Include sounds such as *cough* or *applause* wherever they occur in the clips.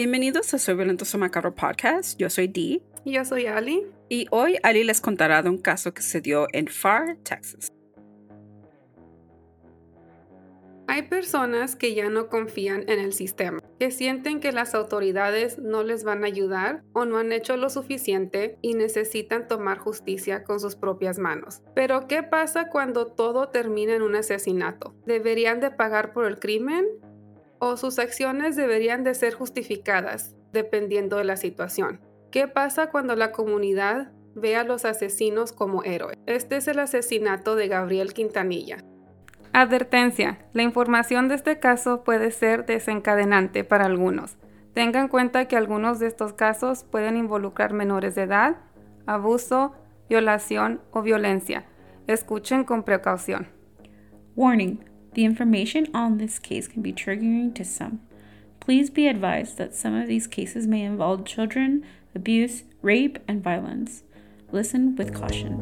Bienvenidos a Soy Violentoso Macabro Podcast. Yo soy Dee. Y yo soy Ali. Y hoy Ali les contará de un caso que se dio en Far, Texas. Hay personas que ya no confían en el sistema, que sienten que las autoridades no les van a ayudar o no han hecho lo suficiente y necesitan tomar justicia con sus propias manos. Pero ¿qué pasa cuando todo termina en un asesinato? ¿Deberían de pagar por el crimen? ¿O sus acciones deberían de ser justificadas, dependiendo de la situación? ¿Qué pasa cuando la comunidad ve a los asesinos como héroes? Este es el asesinato de Gabriel Quintanilla, Advertencia. La información de este caso puede ser desencadenante para algunos. Tengan en cuenta que algunos de estos casos pueden involucrar menores de edad, abuso, violación o violencia. Escuchen con precaución. Warning. The information on this case can be triggering to some. Please be advised that some of these cases may involve children, abuse, rape, and violence. Listen with caution.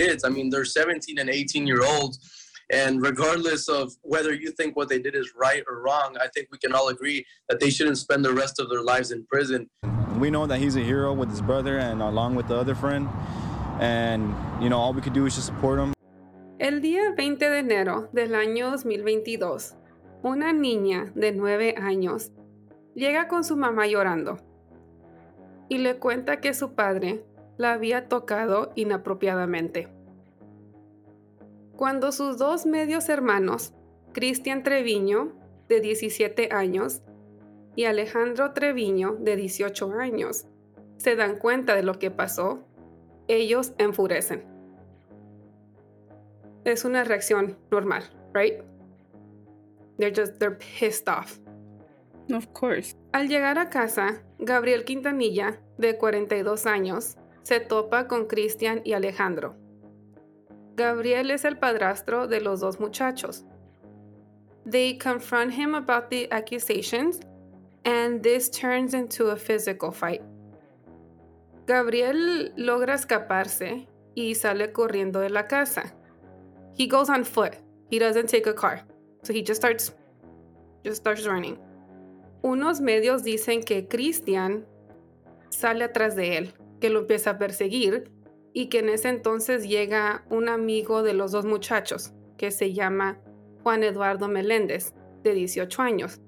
Kids. I mean, they're 17 and 18 year olds. And regardless of whether you think what they did is right or wrong, I think we can all agree that they shouldn't spend the rest of their lives in prison. We know that he's a hero with his brother and along with the other friend. And, you know, all we could do is just support him. El día 20 de enero del año 2022, una niña de 9 años llega con su mamá llorando y le cuenta que su padre la había tocado inapropiadamente. Cuando sus dos medios hermanos, Cristian Treviño, de 17 años, y Alejandro Treviño, de 18 años, se dan cuenta de lo que pasó, ellos enfurecen. Es una reacción normal, right? They're just, they're pissed off. Of course. Al llegar a casa, Gabriel Quintanilla, de 42 años, se topa con Cristian y Alejandro. Gabriel es el padrastro de los dos muchachos. They confront him about the accusations, and this turns into a physical fight. Gabriel logra escaparse y sale corriendo de la casa. He goes on foot. He doesn't take a car. So he just starts just starts running. Unos medios dicen que Christian sale atrás de él, que lo empieza a perseguir y que en ese entonces llega un amigo de los dos muchachos que se llama Juan Eduardo Meléndez, de 18 años.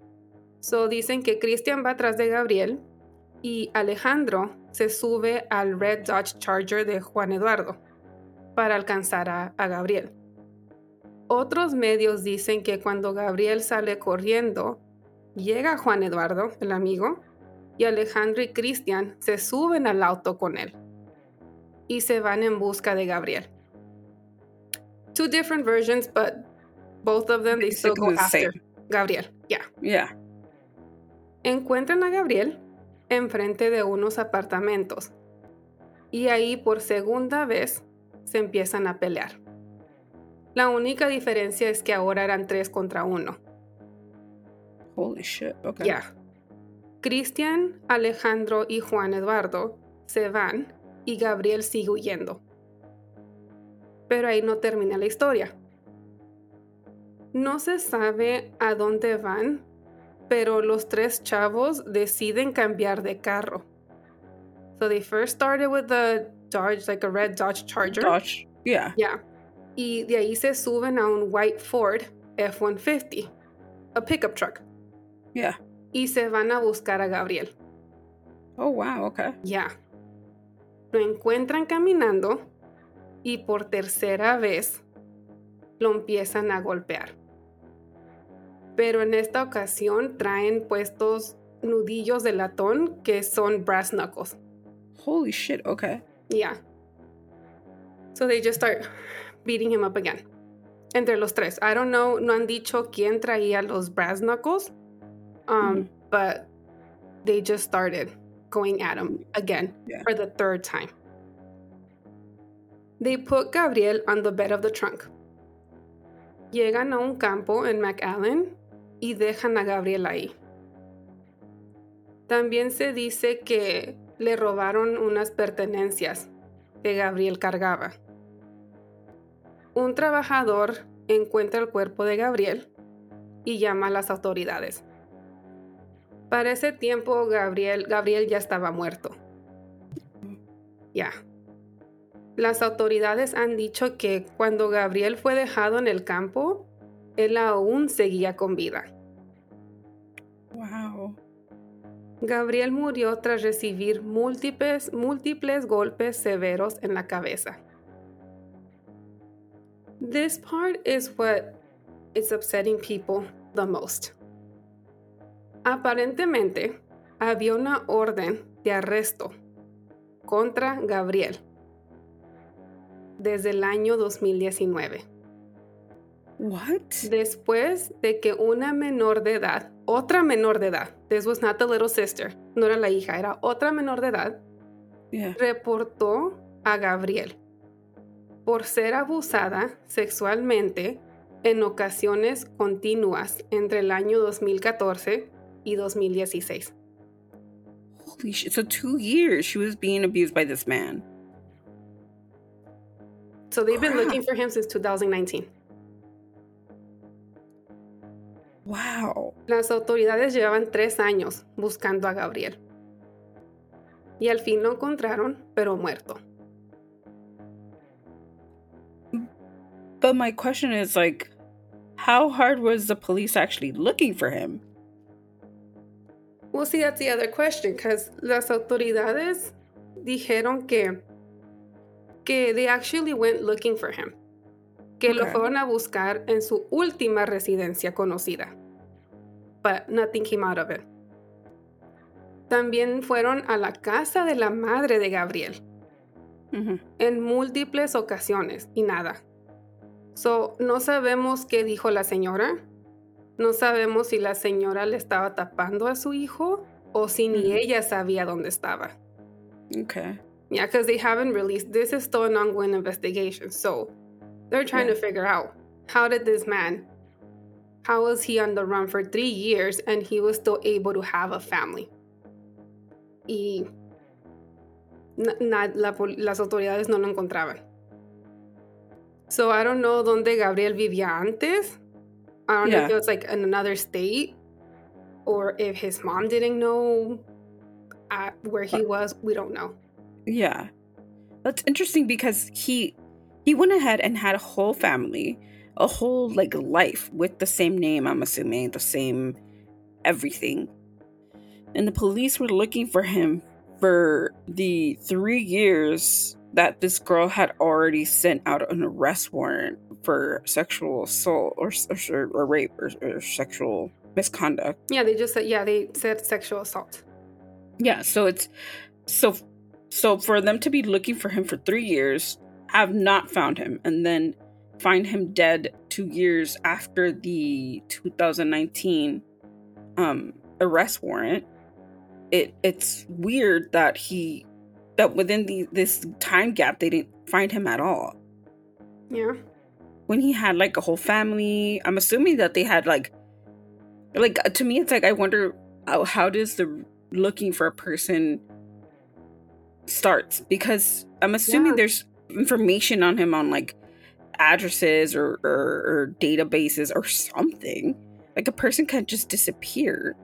So dicen que Cristian va atrás de Gabriel y Alejandro se sube al Red Dodge Charger de Juan Eduardo para alcanzar a, a Gabriel. Otros medios dicen que cuando Gabriel sale corriendo, llega Juan Eduardo, el amigo, y Alejandro y Cristian se suben al auto con él y se van en busca de Gabriel. Two different versions, but both of them they still go after Gabriel. Yeah. Yeah. Encuentran a Gabriel enfrente de unos apartamentos y ahí por segunda vez se empiezan a pelear. La única diferencia es que ahora eran tres contra uno. Holy shit. Okay. Yeah. Cristian, Alejandro y Juan Eduardo se van y Gabriel sigue huyendo. Pero ahí no termina la historia. No se sabe a dónde van, pero los tres chavos deciden cambiar de carro. So they first started with the Dodge, like a red Dodge Charger. Dodge. Yeah. Yeah. Y de ahí se suben a un white Ford F-150, a pickup truck, Yeah. Y se van a buscar a Gabriel. Oh, wow. Okay. Ya. Lo encuentran caminando y por tercera vez lo empiezan a golpear. Pero en esta ocasión traen puestos nudillos de latón que son brass knuckles. Holy shit. Okay. Yeah. So they just start beating him up again. Entre los tres. I don't know, no han dicho quién traía los brass knuckles. Um, but they just started going at him again Yeah. for the third time. They put Gabriel on the bed of the trunk. Llegan a un campo en McAllen y dejan a Gabriel ahí. También se dice que le robaron unas pertenencias que Gabriel cargaba. Un trabajador encuentra el cuerpo de Gabriel y llama a las autoridades. Para ese tiempo Gabriel, Gabriel ya estaba muerto. Ya. Las autoridades han dicho que cuando Gabriel fue dejado en el campo, él aún seguía con vida. Wow. Gabriel murió tras recibir múltiples, múltiples golpes severos en la cabeza. This part is what is upsetting people the most. Aparentemente, había una orden de arresto contra Gabriel desde el año 2019 What? después de que una menor de edad, otra menor de edad, this was not the little sister, no era la hija, era otra menor de edad, Yeah. reportó a Gabriel por ser abusada sexualmente en ocasiones continuas entre el año 2014 y 2016. Holy shit. So two years she was being abused by this man. So they've been looking for him since 2019. Wow. Las autoridades llevaban tres años buscando a Gabriel. Y al fin lo encontraron, pero muerto. But my question is like, how hard was the police actually looking for him? Well, see, that's the other question, because las autoridades dijeron que, que they actually went looking for him. Que lo fueron a buscar en su última residencia conocida. But nothing came out of it. También fueron a la casa de la madre de Gabriel en múltiples ocasiones y nada. So, no sabemos qué dijo la señora. No sabemos si la señora le estaba tapando a su hijo o si ni ella sabía dónde estaba. Okay. Yeah, because they haven't released. This is still an ongoing investigation. So, they're trying Yeah. to figure out how did this man, how was he on the run for three years and he was still able to have a family? Y na- na- la pol- las autoridades no lo encontraban. So I don't know dónde Gabriel vivía antes. I don't know if it was like in another state or if his mom didn't know uh, where he was. We don't know. Yeah. That's interesting because he he went ahead and had a whole family, a whole like life with the same name, I'm assuming, the same everything. And the police were looking for him for the 3 years that this girl had already sent out an arrest warrant for sexual assault or or, or rape or, or sexual misconduct. Yeah, they just said yeah, they said sexual assault. Yeah, so it's so so for them to be looking for him for 3 years, have not found him and then find him dead 2 years after the 2019 um arrest warrant. It it's weird that he that within the this time gap they didn't find him at all. Yeah. When he had like a whole family, I'm assuming that they had like like to me it's like I wonder how, how does the looking for a person starts because I'm assuming Yeah. there's information on him on like addresses or, or or databases or something. Like a person can't just disappear.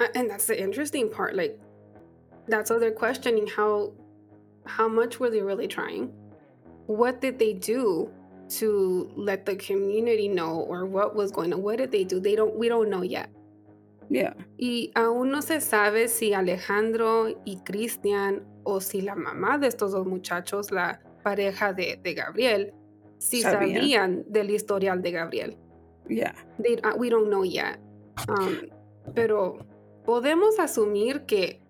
Uh, and that's the interesting part. Like, that's they're questioning. How, how much were they really trying? What did they do to let the community know or what was going on. What did they do? They don't we don't know yet. Yeah. Y aún no se sabe si Alejandro y Cristian o si la mamá de estos dos muchachos, la pareja de, de Gabriel, si Sabían. sabían del historial de Gabriel. Yeah. They, uh, we don't know yet. Um, pero podemos asumir que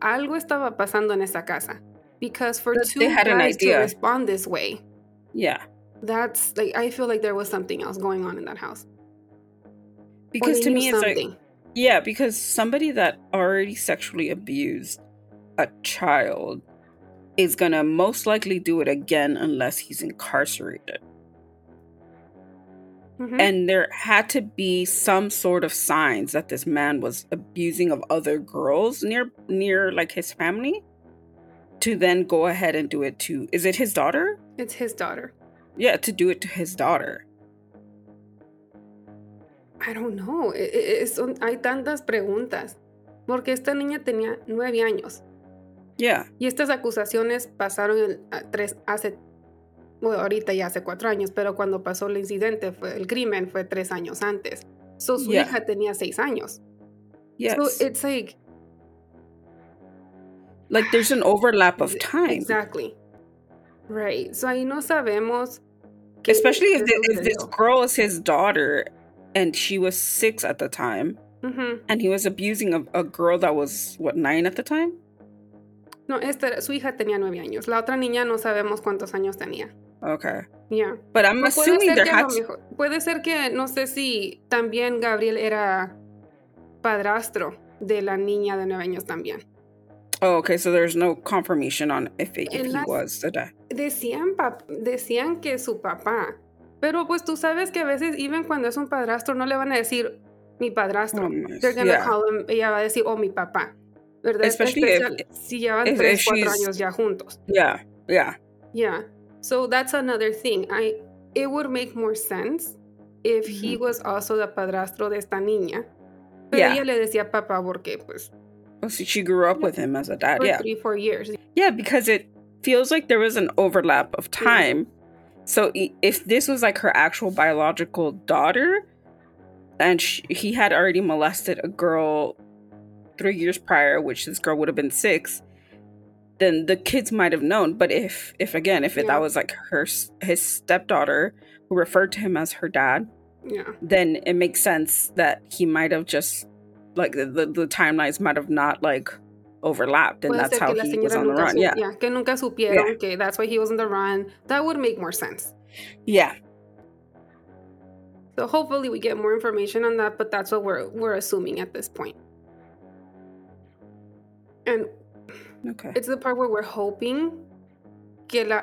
algo estaba pasando en esa casa. Because for That two guys to respond this way, Yeah. That's like I feel like there was something else going on in that house. Because to me, it's like, yeah, because somebody that already sexually abused a child is gonna most likely do it again unless he's incarcerated. Mhm. And there had to be some sort of signs that this man was abusing of other girls near near like his family to then go ahead and do it to is it his daughter? it's his daughter. Yeah, to do it to his daughter. I don't know. I- es- son- hay tantas preguntas. Porque esta niña tenía nueve años. Yeah. Y estas acusaciones pasaron el- a- tres, hace, bueno, ahorita ya hace cuatro años, pero cuando pasó el incidente, fue, el crimen fue tres años antes. So, su Yeah. hija tenía seis años. Yes. So it's like, like there's an overlap of time. exactly. Right. So ahí no sabemos. Especially if, qué the, if this girl is his daughter and she was six at the time Ujú. and he was abusing a, a girl that was what nine at the time No, esta, su hija tenía nueve años. La otra niña no sabemos cuántos años tenía. okay Ya. but i'm assuming there mejor- puede ser que no sé si también Gabriel era padrastro de la niña de nueve años también. Oh okay so there's no confirmation on if, it, if En he las- was the dad Decían, pap- decían que su papá, pero pues tú sabes que a veces, even cuando es un padrastro, no le van a decir mi padrastro. Oh, They're gonna yeah. call him, ella va a decir, oh, mi papá. ¿Verdad? Especially if- Especial- si llevan if- tres, if cuatro años ya juntos. yeah yeah Yeah. So that's another thing. I it would make more sense if he was also the padrastro de esta niña. Pero Yeah. ella le decía papá porque pues she grew up with him as a dad for yeah three, four years. yeah because it feels like there was an overlap of time so if this was like her actual biological daughter and sh he had already molested a girl three years prior which this girl would have been six then the kids might have known but if if again if it, Yeah. that was like her his stepdaughter who referred to him as her dad Yeah. then it makes sense that he might have just like the, the, the timelines might have not like overlapped and Puede that's how he was on the run su- yeah que nunca supieron que that's why he was on the run. That would make more sense. yeah So hopefully we get more information on that, but that's what we're we're assuming at this point. And okay it's the part where we're hoping que la,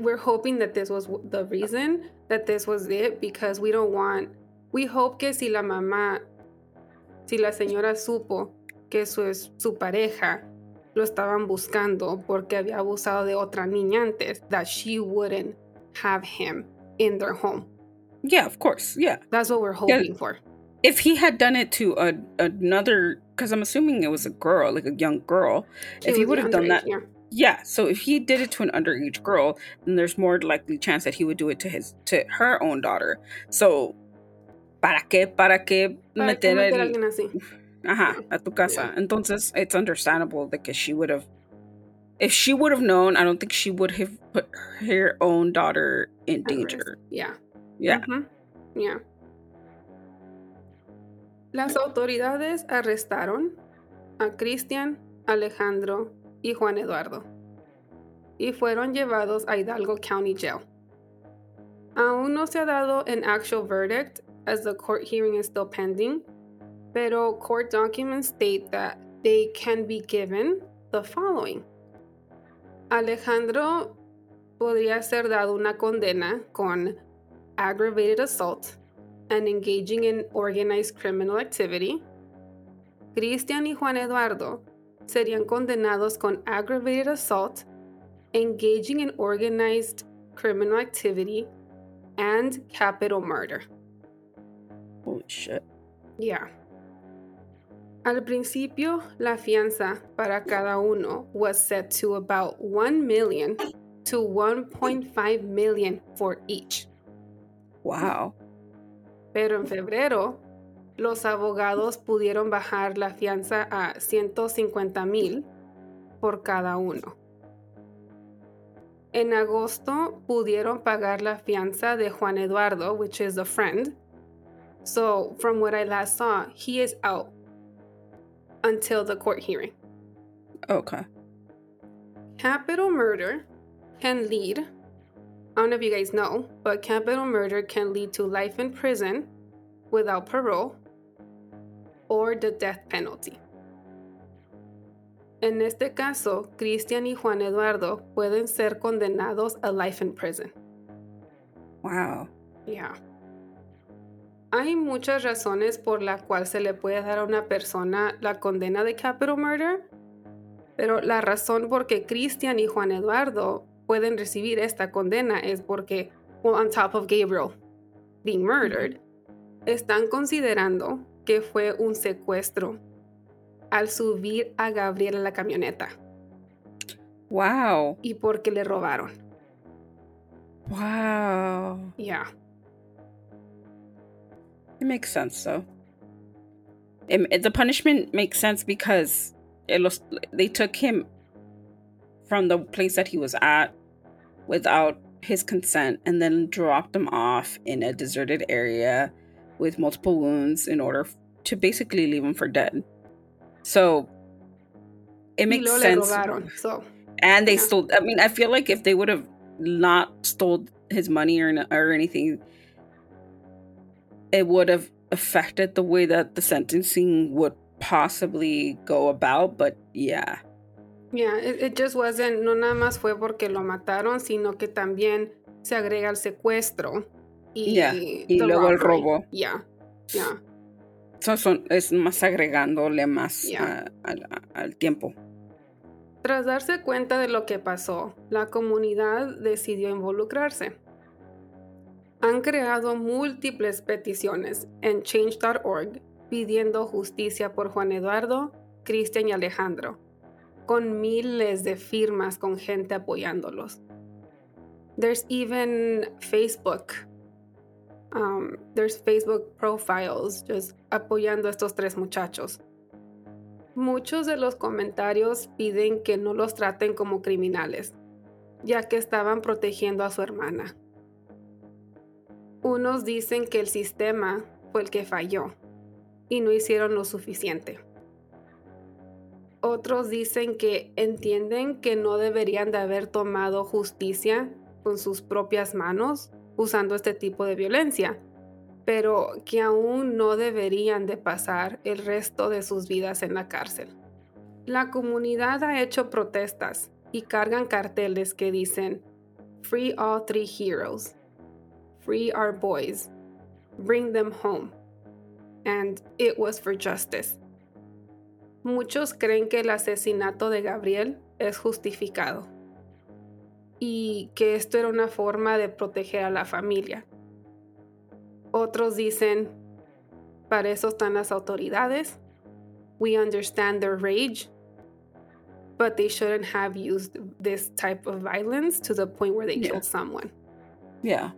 we're hoping that this was the reason that this was it because we don't want we hope que si la mamá si la señora supo que su es su pareja lo estaban buscando porque había abusado de otra niña antes that she wouldn't have him in their home. Yeah of course yeah. That's what we're hoping for. If he had done it to a, another because i'm assuming it was a girl like a young girl if he would have done that yeah. yeah so if he did it to an underage girl then there's more likely chance that he would do it to his to her own daughter. So para qué para qué Para meter meter a el- alguien así. Ajá, a tu casa. Entonces, it's understandable that que she would have, if she would have known, I don't think she would have put her own daughter in At danger. risk. Yeah. Yeah. Ujú, yeah. Las autoridades arrestaron a Cristian, Alejandro y Juan Eduardo y fueron llevados a Hidalgo County Jail. Aún no se ha dado an actual verdict as the court hearing is still pending, pero court documents state that they can be given the following. Alejandro podría ser dado una condena con aggravated assault and engaging in organized criminal activity. Cristian y Juan Eduardo serían condenados con aggravated assault, engaging in organized criminal activity, and capital murder. Shit. Yeah. Al principio, la fianza para cada uno was set to about 1 million to 1.5 million for each. Wow. Pero en febrero, los abogados pudieron bajar la fianza a 150 mil por cada uno. En agosto pudieron pagar la fianza de Juan Eduardo, which is a friend. So, from what I last saw, he is out until the court hearing. Okay. Capital murder can lead, I don't know if you guys know, but capital murder can lead to life in prison without parole or the death penalty. En este caso, Cristian y Juan Eduardo pueden ser condenados a life in prison. Wow. Yeah. Hay muchas razones por la cual se le puede dar a una persona la condena de capital murder, pero la razón por que Cristian y Juan Eduardo pueden recibir esta condena es porque, well, on top of Gabriel being murdered, están considerando que fue un secuestro al subir a Gabriel a la camioneta Wow. y porque le robaron. Wow. Yeah. It makes sense though. It, it- the punishment makes sense because it was, they took him from the place that he was at without his consent and then dropped him off in a deserted area with multiple wounds in order to basically leave him for dead. So it makes sense. robaron. So, and they Yeah. stole i mean i feel like if they would have not stole his money or, or anything it would have affected the way that the sentencing would possibly go about but yeah yeah, it, it just wasn't, no nada más fue porque lo mataron, sino que también se agrega el secuestro y, Yeah, y the luego el robo. Yeah, yeah. so son, es más agregándole más Yeah. a- al- al tiempo Tras darse cuenta de lo que pasó, la comunidad decidió involucrarse. Han creado múltiples peticiones en change.org pidiendo justicia por Juan Eduardo, Cristian y Alejandro, con miles de firmas con gente apoyándolos. There's even Facebook. um, there's Facebook profiles just apoyando a estos tres muchachos. Muchos de los comentarios piden que no los traten como criminales, ya que estaban protegiendo a su hermana. Unos dicen que el sistema fue el que falló y no hicieron lo suficiente. Otros dicen que entienden que no deberían de haber tomado justicia con sus propias manos usando este tipo de violencia, pero que aún no deberían de pasar el resto de sus vidas en la cárcel. La comunidad ha hecho protestas y cargan carteles que dicen Free all three heroes, Free our boys, Bring them home, and It was for justice. Muchos creen que el asesinato de Gabriel es justificado y que esto era una forma de proteger a la familia. Otros dicen, para eso están las autoridades. We understand their rage, but they shouldn't have used this type of violence to the point where they Yeah. killed someone. yeah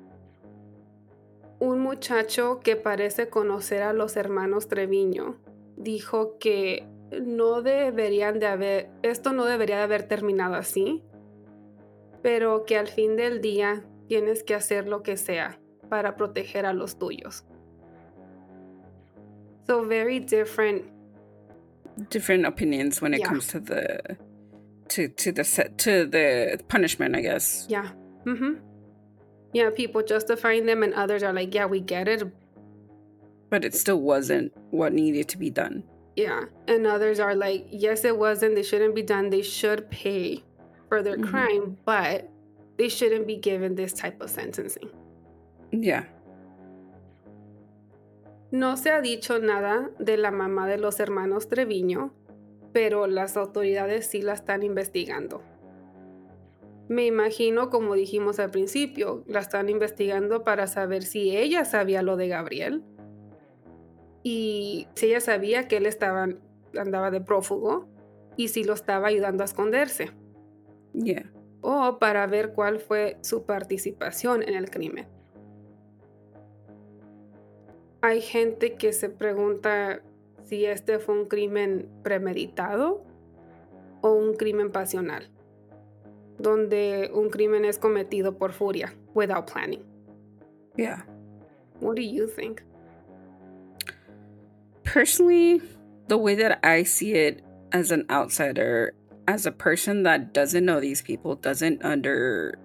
Un muchacho que parece conocer a los hermanos Treviño dijo que no deberían de haber, esto no debería de haber terminado así, pero que al fin del día tienes que hacer lo que sea para proteger a los tuyos. So very different different opinions when it Yeah. comes to the to to the set to the punishment i guess Yeah. hmm Yeah, people justifying them, and others are like, yeah, we get it. but it still wasn't what needed to be done Yeah. And others are like, yes, it wasn't. They shouldn't be done. They should pay for their Mhm. crime, but they shouldn't be given this type of sentencing. yeah No se ha dicho nada de la mamá de los hermanos Treviño, pero las autoridades sí la están investigando. Me imagino, como dijimos al principio, la están investigando para saber si ella sabía lo de Gabriel y si ella sabía que él estaba, andaba de prófugo y si lo estaba ayudando a esconderse. yeah o para ver cuál fue su participación en el crimen. Hay gente que se pregunta si este fue un crimen premeditado o un crimen pasional, donde un crimen es cometido por furia, without planning. Yeah. What do you think? Personally, the way that I see it as an outsider, as a person that doesn't know these people, doesn't under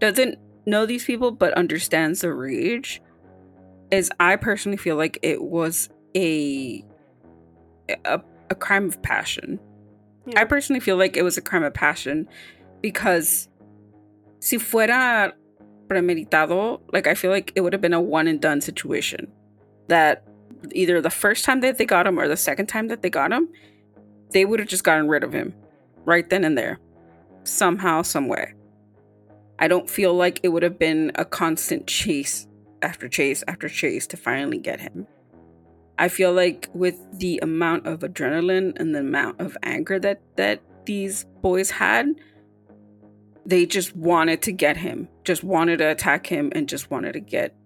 doesn't know these people but understands the rage, is I personally feel like it was a a, a crime of passion. Yeah. I personally feel like it was a crime of passion because si fuera premeditado, like I feel like it would have been a one and done situation. That either the first time that they got him or the second time that they got him, they would have just gotten rid of him right then and there. Somehow, some way. I don't feel like it would have been a constant chase after chase after chase to finally get him. I feel like with the amount of adrenaline and the amount of anger that that these boys had, they just wanted to get him, just wanted to attack him, and just wanted to get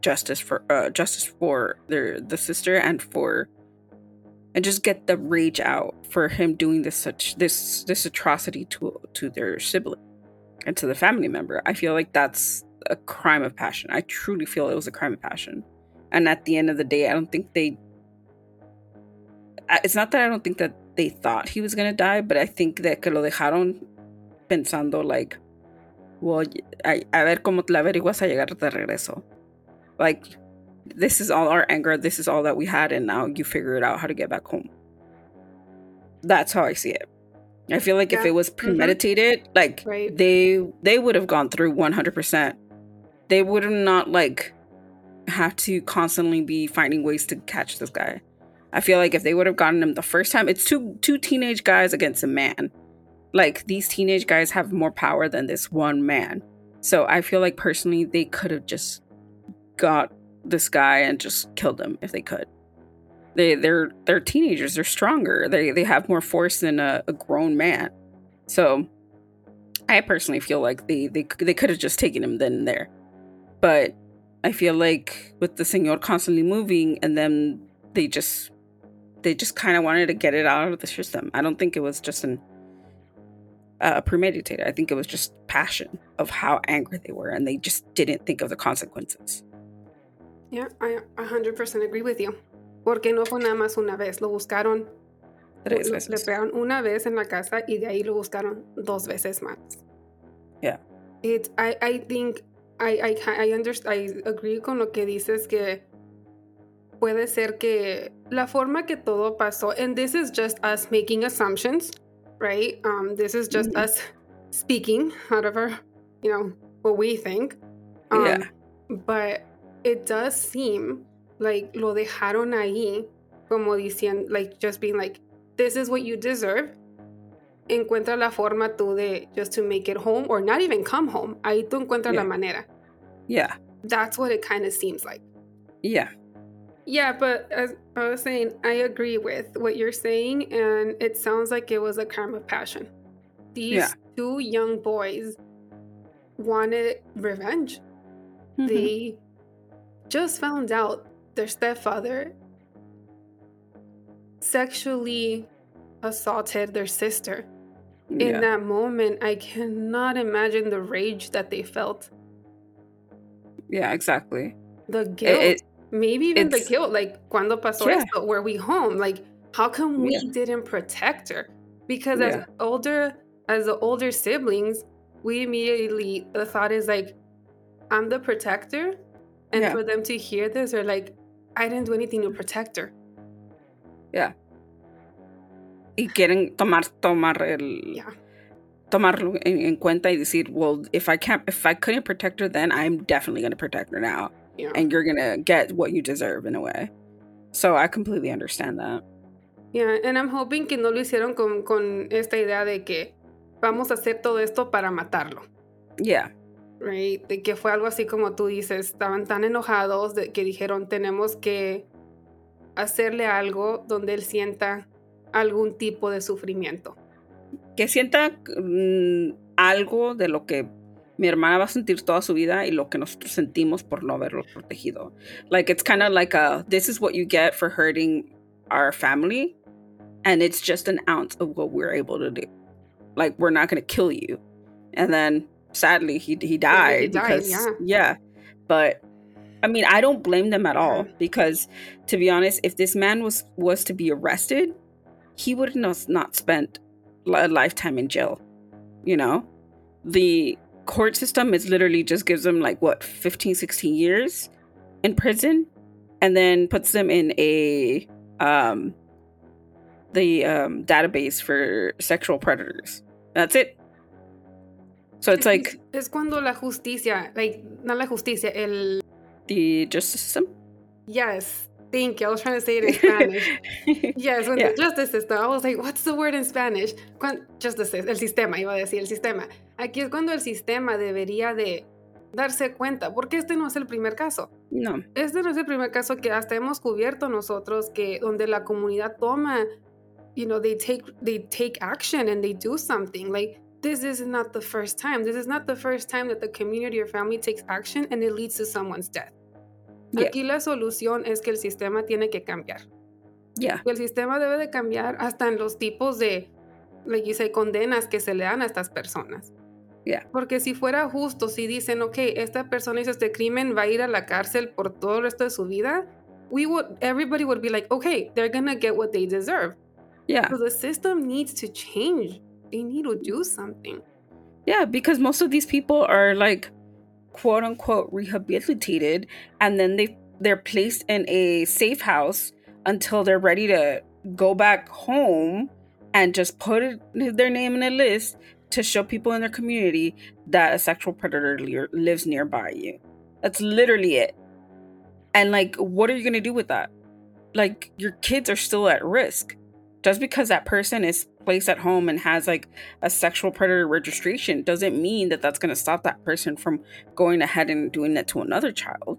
justice for uh, justice for their the sister and for and just get the rage out for him doing this such this this atrocity to to their sibling and to the family member. I feel like that's a crime of passion. I truly feel it was a crime of passion. And at the end of the day, I don't think they. It's not that I don't think that they thought he was gonna die, but I think that que lo dejaron pensando like, well, a, a ver cómo te la averiguas a llegar de regreso. Like, this is all our anger. This is all that we had, and now you figure it out how to get back home. That's how I see it. I feel like if it was mm-hmm. premeditated, like Right. they they would have gone through one hundred percent. They would have not like have to constantly be finding ways to catch this guy. I feel like if they would have gotten him the first time, it's two two teenage guys against a man. Like these teenage guys have more power than this one man. So I feel like personally they could have just got this guy and just killed him if they could. They they're they're teenagers, they're stronger. They they have more force than a, a grown man. So I personally feel like they they they could have just taken him then and there. But I feel like with the señor constantly moving and then they just they just kind of wanted to get it out of the system. I don't think it was just an uh, premeditated. I think it was just passion of how angry they were, and they just didn't think of the consequences. Yeah, I 100% agree with you. Porque no fue nada más una vez, lo buscaron, Tres lo- le veces. pegaron una vez en la casa y de ahí lo buscaron dos veces más. Yeah. It, I, I think, I, I, I, underst- I agree con lo que dices que puede ser que la forma que todo pasó, and this is just us making assumptions, right? Um, this is just Mhm. us speaking out of our, you know, what we think. Um, Yeah. But it does seem like lo dejaron ahí, como diciendo, like just being like, this is what you deserve. Encuentra la forma tú de just to make it home or not even come home. Ahí tú encuentras la manera. Yeah, That's what it kind of seems like. yeah, Yeah, but as I was saying, I agree with what you're saying, and it sounds like it was a crime of passion. These Yeah. two young boys wanted revenge. Mhm. They just found out their stepfather sexually assaulted their sister. In yeah, that moment, I cannot imagine the rage that they felt. yeah, exactly. The guilt. It, it, maybe even the it's- guilt like cuando pasó Yeah. esto were we home like how come we Yeah. didn't protect her because as older as the older siblings we immediately the thought is like i'm the protector and Yeah. for them to hear this they're like i didn't do anything to protect her Yeah. y quieren tomar tomar el yeah tomarlo en, en cuenta y decir, well, if I can't, if I couldn't protect her then, I'm definitely gonna protect her now, yeah and you're gonna get what you deserve in a way. So I completely understand that. yeah and i'm hoping que no lo hicieron con, con esta idea de que vamos a hacer todo esto para matarlo Yeah, right? De que fue algo así como tú dices, estaban tan enojados de que dijeron tenemos que hacerle algo donde él sienta algún tipo de sufrimiento. que sienta mm, algo de lo que mi hermana va a sentir toda su vida y lo que nosotros sentimos por no haberlo protegido. Like it's kind of like a this is what you get for hurting our family and it's just an ounce of what we're able to do. Like we're not going to kill you. And then sadly he he died, he died, because yeah. yeah. But I mean, I don't blame them at all because to be honest, if this man was was to be arrested, he would not not spent a lifetime in jail. You know? The court system is literally just gives them like what 15 16 years in prison and then puts them in a um the um database for sexual predators. That's it. So it's like Es cuando la justicia, like, no la justicia, el. the justice system? Yes, thank you. I was trying to say it in Spanish. *laughs* Yes, when Yeah. the justice system, I was like, what's the word in Spanish? Cuan- justice, system, el sistema, iba a decir, el sistema. Aquí es cuando el sistema debería de darse cuenta, porque este no es el primer caso. no Este no es el primer caso que hasta hemos cubierto nosotros, que donde la comunidad toma, you know, they take, they take action and they do something. Like, this is not the first time. This is not the first time that the community or family takes action and it leads to someone's death. Yeah. Aquí la solución es que el sistema tiene que cambiar. yeah El sistema debe de cambiar hasta en los tipos de, you say, condenas que se le dan a estas personas. Yeah. Porque si fuera justo, si dicen, ok, esta persona hizo este crimen, va a ir a la cárcel por todo el resto de su vida, we would, everybody would be like, okay, they're gonna get what they deserve. yeah So the system needs to change. They need to do something. Yeah, because most of these people are like quote unquote rehabilitated and then they they're placed in a safe house until they're ready to go back home and just put their name in a list to show people in their community that a sexual predator li- lives nearby you. That's literally it. And like what are you going to do with that? Like your kids are still at risk. Just because that person is placed at home and has like a sexual predator registration doesn't mean that that's going to stop that person from going ahead and doing that to another child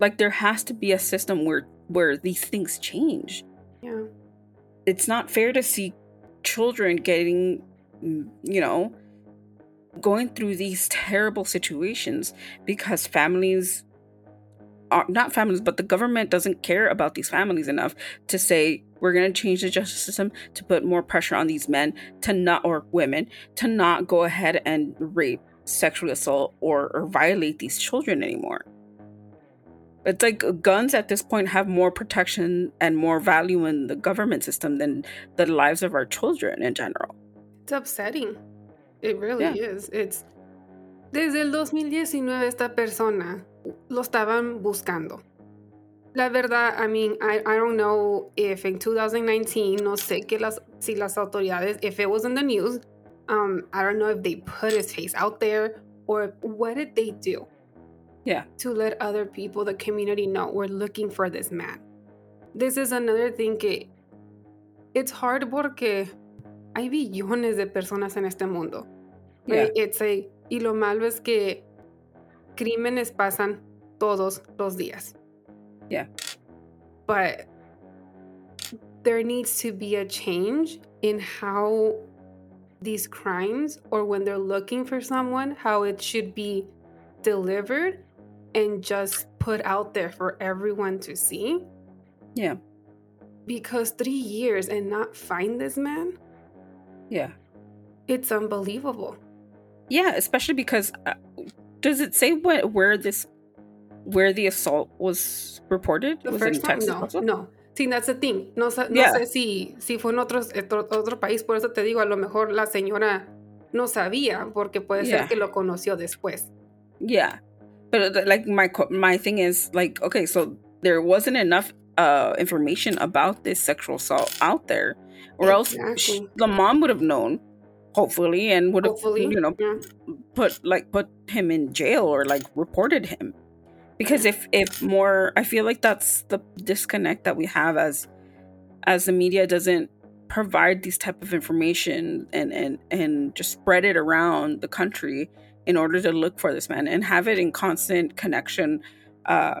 like there has to be a system where where these things change Yeah. it's not fair to see children getting you know going through these terrible situations because families are not families but the government doesn't care about these families enough to say we're going to change the justice system to put more pressure on these men to not or women to not go ahead and rape sexually assault or, or violate these children anymore it's like uh, guns at this point have more protection and more value in the government system than the lives of our children in general It's upsetting. It really Yeah. is. It's desde el 2019 esta persona lo estaban buscando. La verdad, I mean, I, I don't know if in 2019, no sé que las, si las autoridades, if it was in the news, um, I don't know if they put his face out there or what did they do yeah to let other people, the community know we're looking for this man. This is another thing que it's hard porque hay billones de personas en este mundo. Yeah. It's y lo malo es que crímenes pasan todos los días. Yeah. But there needs to be a change in how these crimes or when they're looking for someone, how it should be delivered and just put out there for everyone to see. Yeah. Because three years and not find this man, yeah it's unbelievable. yeah especially because uh, does it say what where this where the assault was reported The was first one, Texas no, also? no. Sí, that's the thing. No, no Yeah. sé si, si fue en otro, otro país, por eso te digo, a lo mejor la señora no sabía, porque puede Yeah. ser que lo conoció después. Yeah, but uh, like my my thing is like okay, so there wasn't enough uh information about this sexual assault out there, or else sh- Exactly. the mom would have known, hopefully, and would have you know yeah. put like put him in jail or like reported him, because if if more, I feel like that's the disconnect that we have as as the media doesn't provide these type of information and and and just spread it around the country in order to look for this man and have it in constant connection uh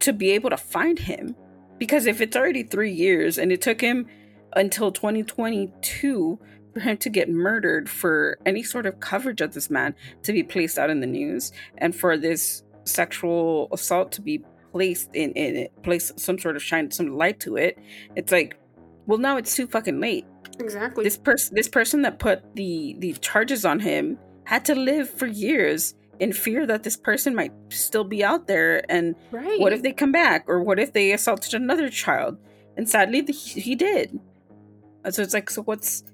to be able to find him because if it's already 3 years and it took him until 2022 for him to get murdered, for any sort of coverage of this man to be placed out in the news, and for this sexual assault to be placed in in it, place some sort of shine some light to it. It's like, well, now it's too fucking late. Exactly. This person, this person that put the the charges on him had to live for years in fear that this person might still be out there and right. what if they come back or what if they assaulted another child and sadly the, he did so it's like so what's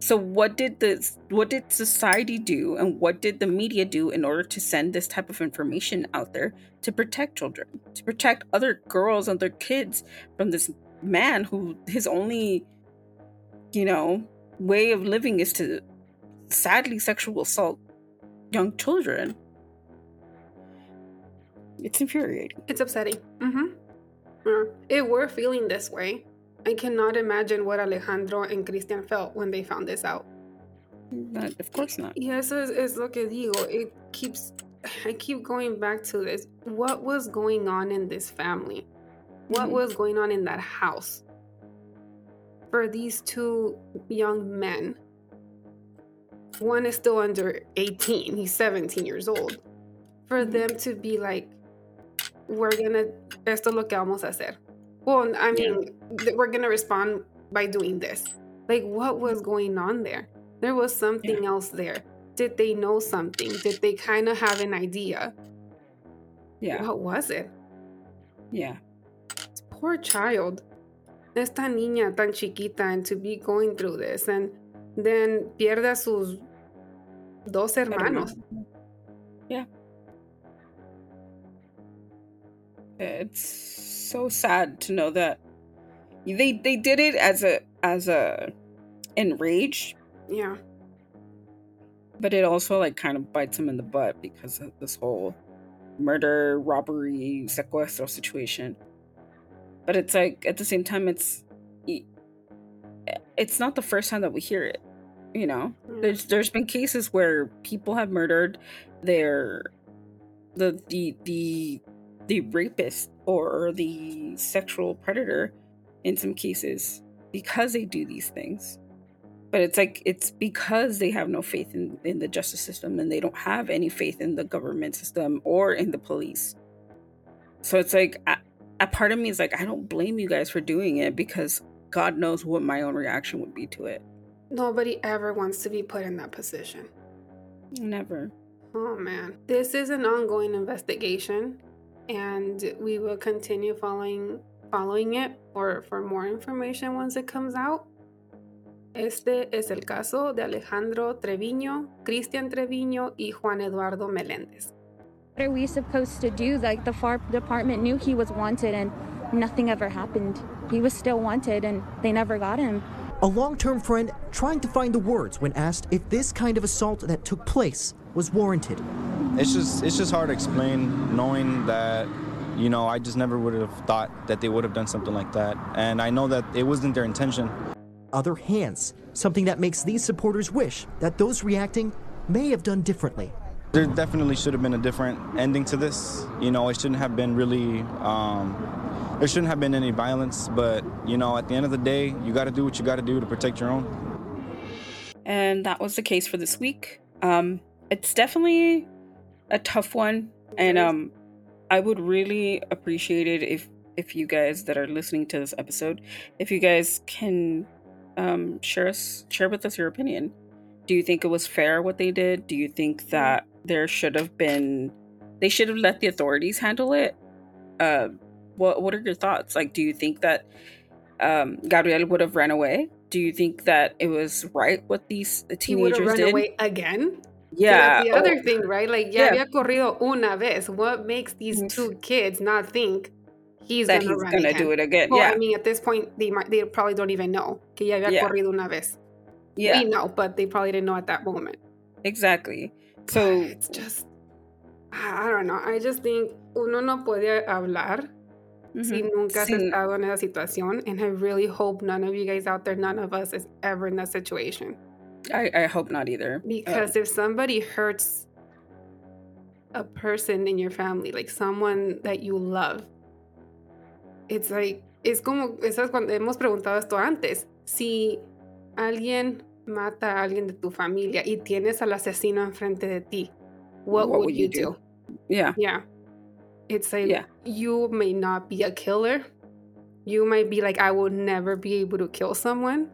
so what did the what did society do and what did the media do in order to send this type of information out there to protect children to protect other girls and their kids from this man who his only you know way of living is to sadly sexual assault young children. It's infuriating. It's upsetting. Mm-hmm. Uh, if we're feeling this way, I cannot imagine what Alejandro and Cristian felt when they found this out. Not, of course not. Yes, es, es lo que digo. It keeps. I keep going back to this. What was going on in this family? What mm-hmm. was going on in that house? For these two young men one is still under 18 he's 17 years old for mm-hmm. them to be like we're gonna esto es lo que vamos a hacer well i mean yeah. we're gonna respond by doing this. Like what was going on there? There was something yeah. else there. Did they know something? Did they kind of have an idea? Yeah. What was it? Yeah. This poor child. Esta niña tan chiquita and to be going through this and then pierde a sus dos hermanos. Yeah. It's so sad to know that they they did it as a as a enraged. Yeah. But it also like kind of bites him in the butt because of this whole murder, robbery, secuestro situation. But it's like at the same time it's it's not the first time that we hear it you know mm. there's there's been cases where people have murdered their the the the the rapist or the sexual predator in some cases because they do these things but it's like it's because they have no faith in, in the justice system and they don't have any faith in the government system or in the police so it's like a, a part of me is like i don't blame you guys for doing it because god knows what my own reaction would be to it Nobody ever wants to be put in that position. Never. Oh man. This is an ongoing investigation and we will continue following following it for, for more information once it comes out. Este es el caso de Alejandro Treviño, Cristian Treviño y Juan Eduardo Meléndez. What are we supposed to do? Like the Pharr department knew he was wanted and nothing ever happened. He was still wanted and they never got him. A long term friend trying to find the words when asked if this kind of assault that took place was warranted. It's just it's just hard to explain knowing that you know, I just never would have thought that they would have done something like that. And I know that it wasn't their intention. Other hands, something that makes these supporters wish that those reacting may have done differently. There definitely should have been a different ending to this. You know, it shouldn't have been really um, there shouldn't have been any violence, but you know, at the end of the day, you got to do what you got to do to protect your own. And that was the case for this week. Um, it's definitely a tough one, and um, I would really appreciate it if if you guys that are listening to this episode, if you guys can um, share us share with us your opinion. Do you think it was fair what they did? Do you think that there should have been they should have let the authorities handle it? Uh, what What are your thoughts? Like, do you think that um, Gabriel would have ran away? Do you think that it was right what these teenagers he would have run did? away again? Yeah. the other oh. thing, right? Like, ya yeah. había corrido una vez. What makes these mm. two kids not think he's that gonna he's gonna again? do it again? Well, yeah. I mean, at this point, they might, they probably don't even know que ya había yeah. corrido una vez. Yeah. We know, but they probably didn't know at that moment. Exactly. *sighs* So it's just, I don't know. I just think uno no puede hablar si nunca has estado en esa situación. And I really hope none of you guys out there, none of us is ever in that situation. I, I hope not either. Because uh, if somebody hurts a person in your family, like someone that you love, it's like, es como, esas cuando hemos preguntado esto antes, si alguien mata a alguien de tu familia y tienes al asesino enfrente de ti, what, would, you do? Yeah. Yeah. It's like Yeah. you may not be a killer. You might be like, I will never be able to kill someone.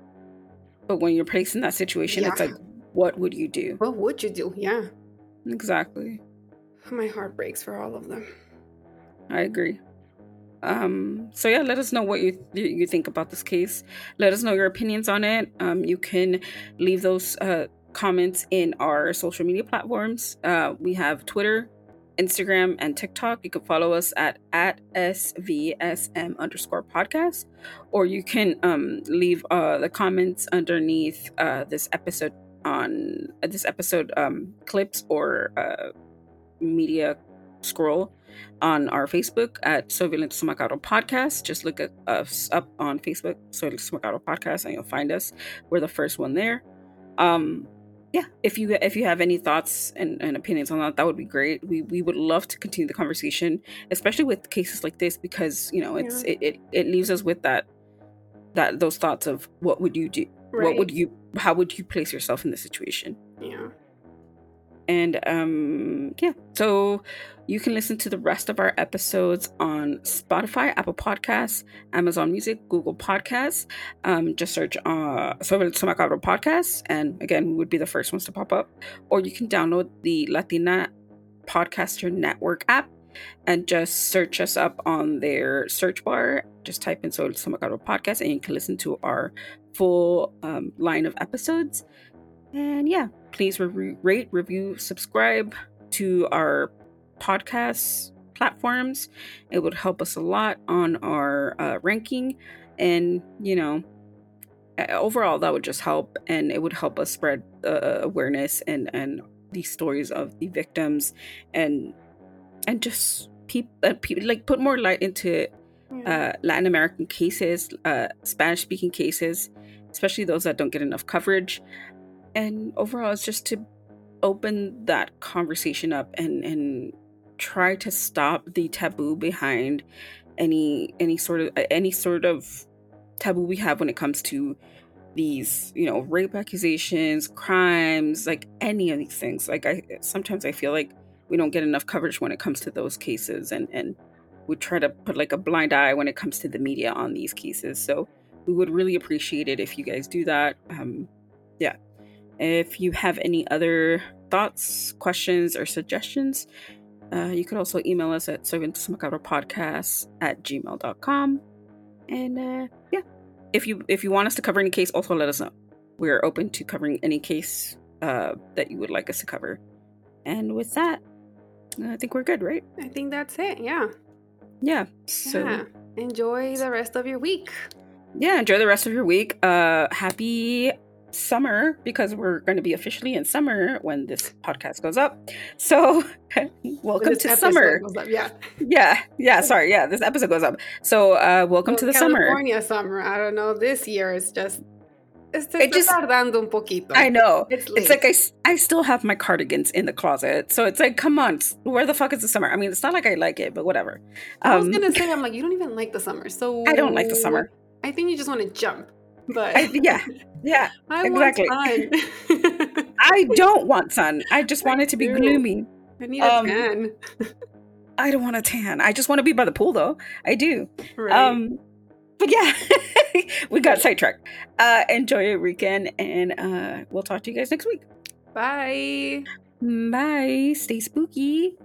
But when you're placed in that situation, it's like, what would you do? What would you do? Yeah. Exactly. My heart breaks for all of them. I agree. Um, so yeah, let us know what you you you think about this case. Let us know your opinions on it. Um, you can leave those uh, comments in our social media platforms. Uh, we have Twitter, Instagram, and TikTok. You can follow us at at svsm underscore podcast, or you can um, leave uh, the comments underneath uh, this episode on uh, this episode um, clips or uh, media scroll on our Facebook at Soy Violento Macabro Podcast. Just look at us up on Facebook, Soy Violento Macabro Podcast, and you'll find us. We're the first one there. Um, yeah, if you if you have any thoughts and, and opinions on that, that would be great. We we would love to continue the conversation, especially with cases like this, because you know it's it, it it leaves us with that that those thoughts of what would you do, what would you how would you place yourself in this situation Yeah. And um yeah so you can listen to the rest of our episodes on spotify apple podcasts amazon music google podcasts. Um just search uh sobre el podcast and again we would be the first ones to pop up. Or you can download the latina podcaster network app and just search us up on their search bar. Just type in sobre el podcast and you can listen to our full um, line of episodes and yeah, please re- rate, review, subscribe to our podcast platforms. It would help us a lot on our uh, ranking. And, you know, overall, that would just help. And it would help us spread uh, awareness and, and these stories of the victims and, and just people, uh, pe- like put more light into uh, Latin American cases, uh, Spanish speaking cases, especially those that don't get enough coverage. And overall, it's just to open that conversation up and and try to stop the taboo behind any any sort of any sort of taboo we have when it comes to these you know rape accusations crimes like any of these things. Like i sometimes i feel like we don't get enough coverage when it comes to those cases and and we try to put like a blind eye when it comes to the media on these cases. So we would really appreciate it if you guys do that. Um yeah if you have any other thoughts questions or suggestions uh, you could also email us at podcast at gmail.com and uh, yeah if you if you want us to cover any case also let us know we're open to covering any case uh, that you would like us to cover and with that i think we're good right I think that's it. Yeah. yeah so yeah. Enjoy the rest of your week. yeah enjoy the rest of your week uh happy summer because we're going to be officially in summer when this podcast goes up so *laughs* welcome to summer up, Yeah. yeah yeah sorry yeah this episode goes up so uh welcome Well, to the summer California summer. I don't know. This year is just. It's It just just- tardando un poquito. i know It's, it's like I still have my cardigans in the closet so it's like come on where the fuck is the summer i mean it's not like i like it but whatever I was um gonna say, *laughs* I'm like, you don't even like the summer, so i don't like the summer I think you just want to jump, but I, yeah yeah *laughs* I exactly. i *laughs* don't want sun i just want it to be do. gloomy I need a Um, tan. i don't want a tan i just want to be by the pool though i do Right. Um, but yeah, *laughs* we got sidetracked. Uh, enjoy your weekend, and uh, we'll talk to you guys next week. Bye. Bye. Stay spooky.